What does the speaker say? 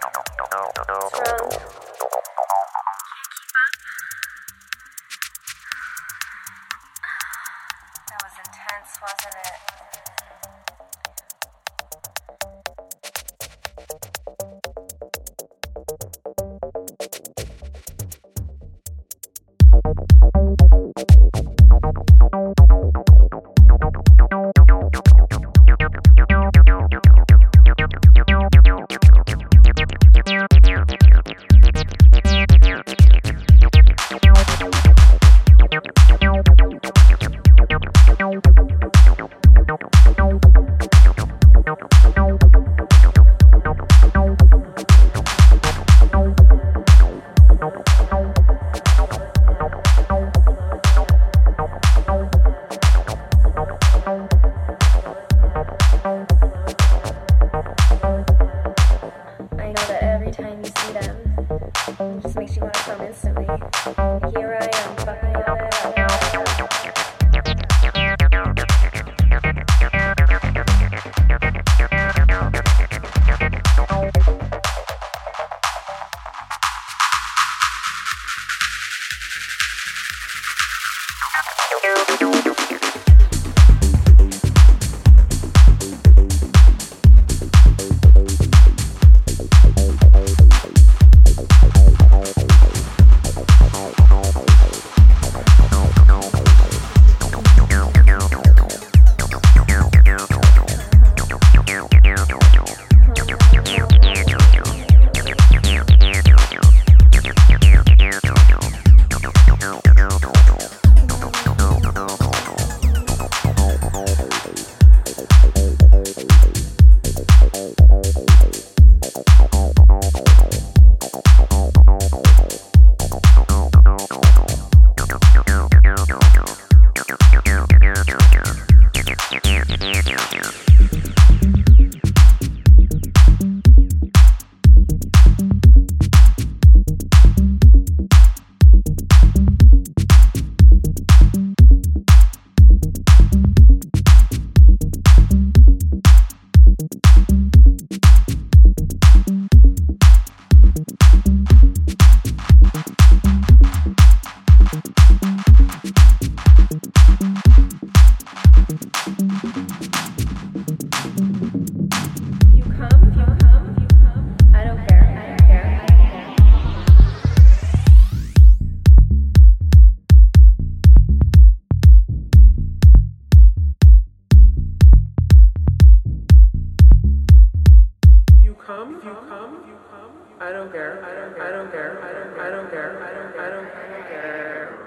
どう? Thank you. I don't care, I don't, care. I don't care, I don't, care. I don't care, I don't, care.